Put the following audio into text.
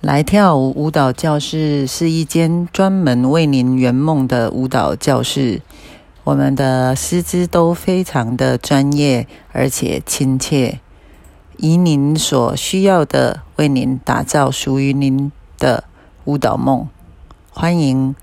来跳舞舞蹈教室是一间专门为您圆梦的舞蹈教室。我们的师资都非常的专业而且亲切以您所需要的为您打造属于您的舞蹈梦。欢迎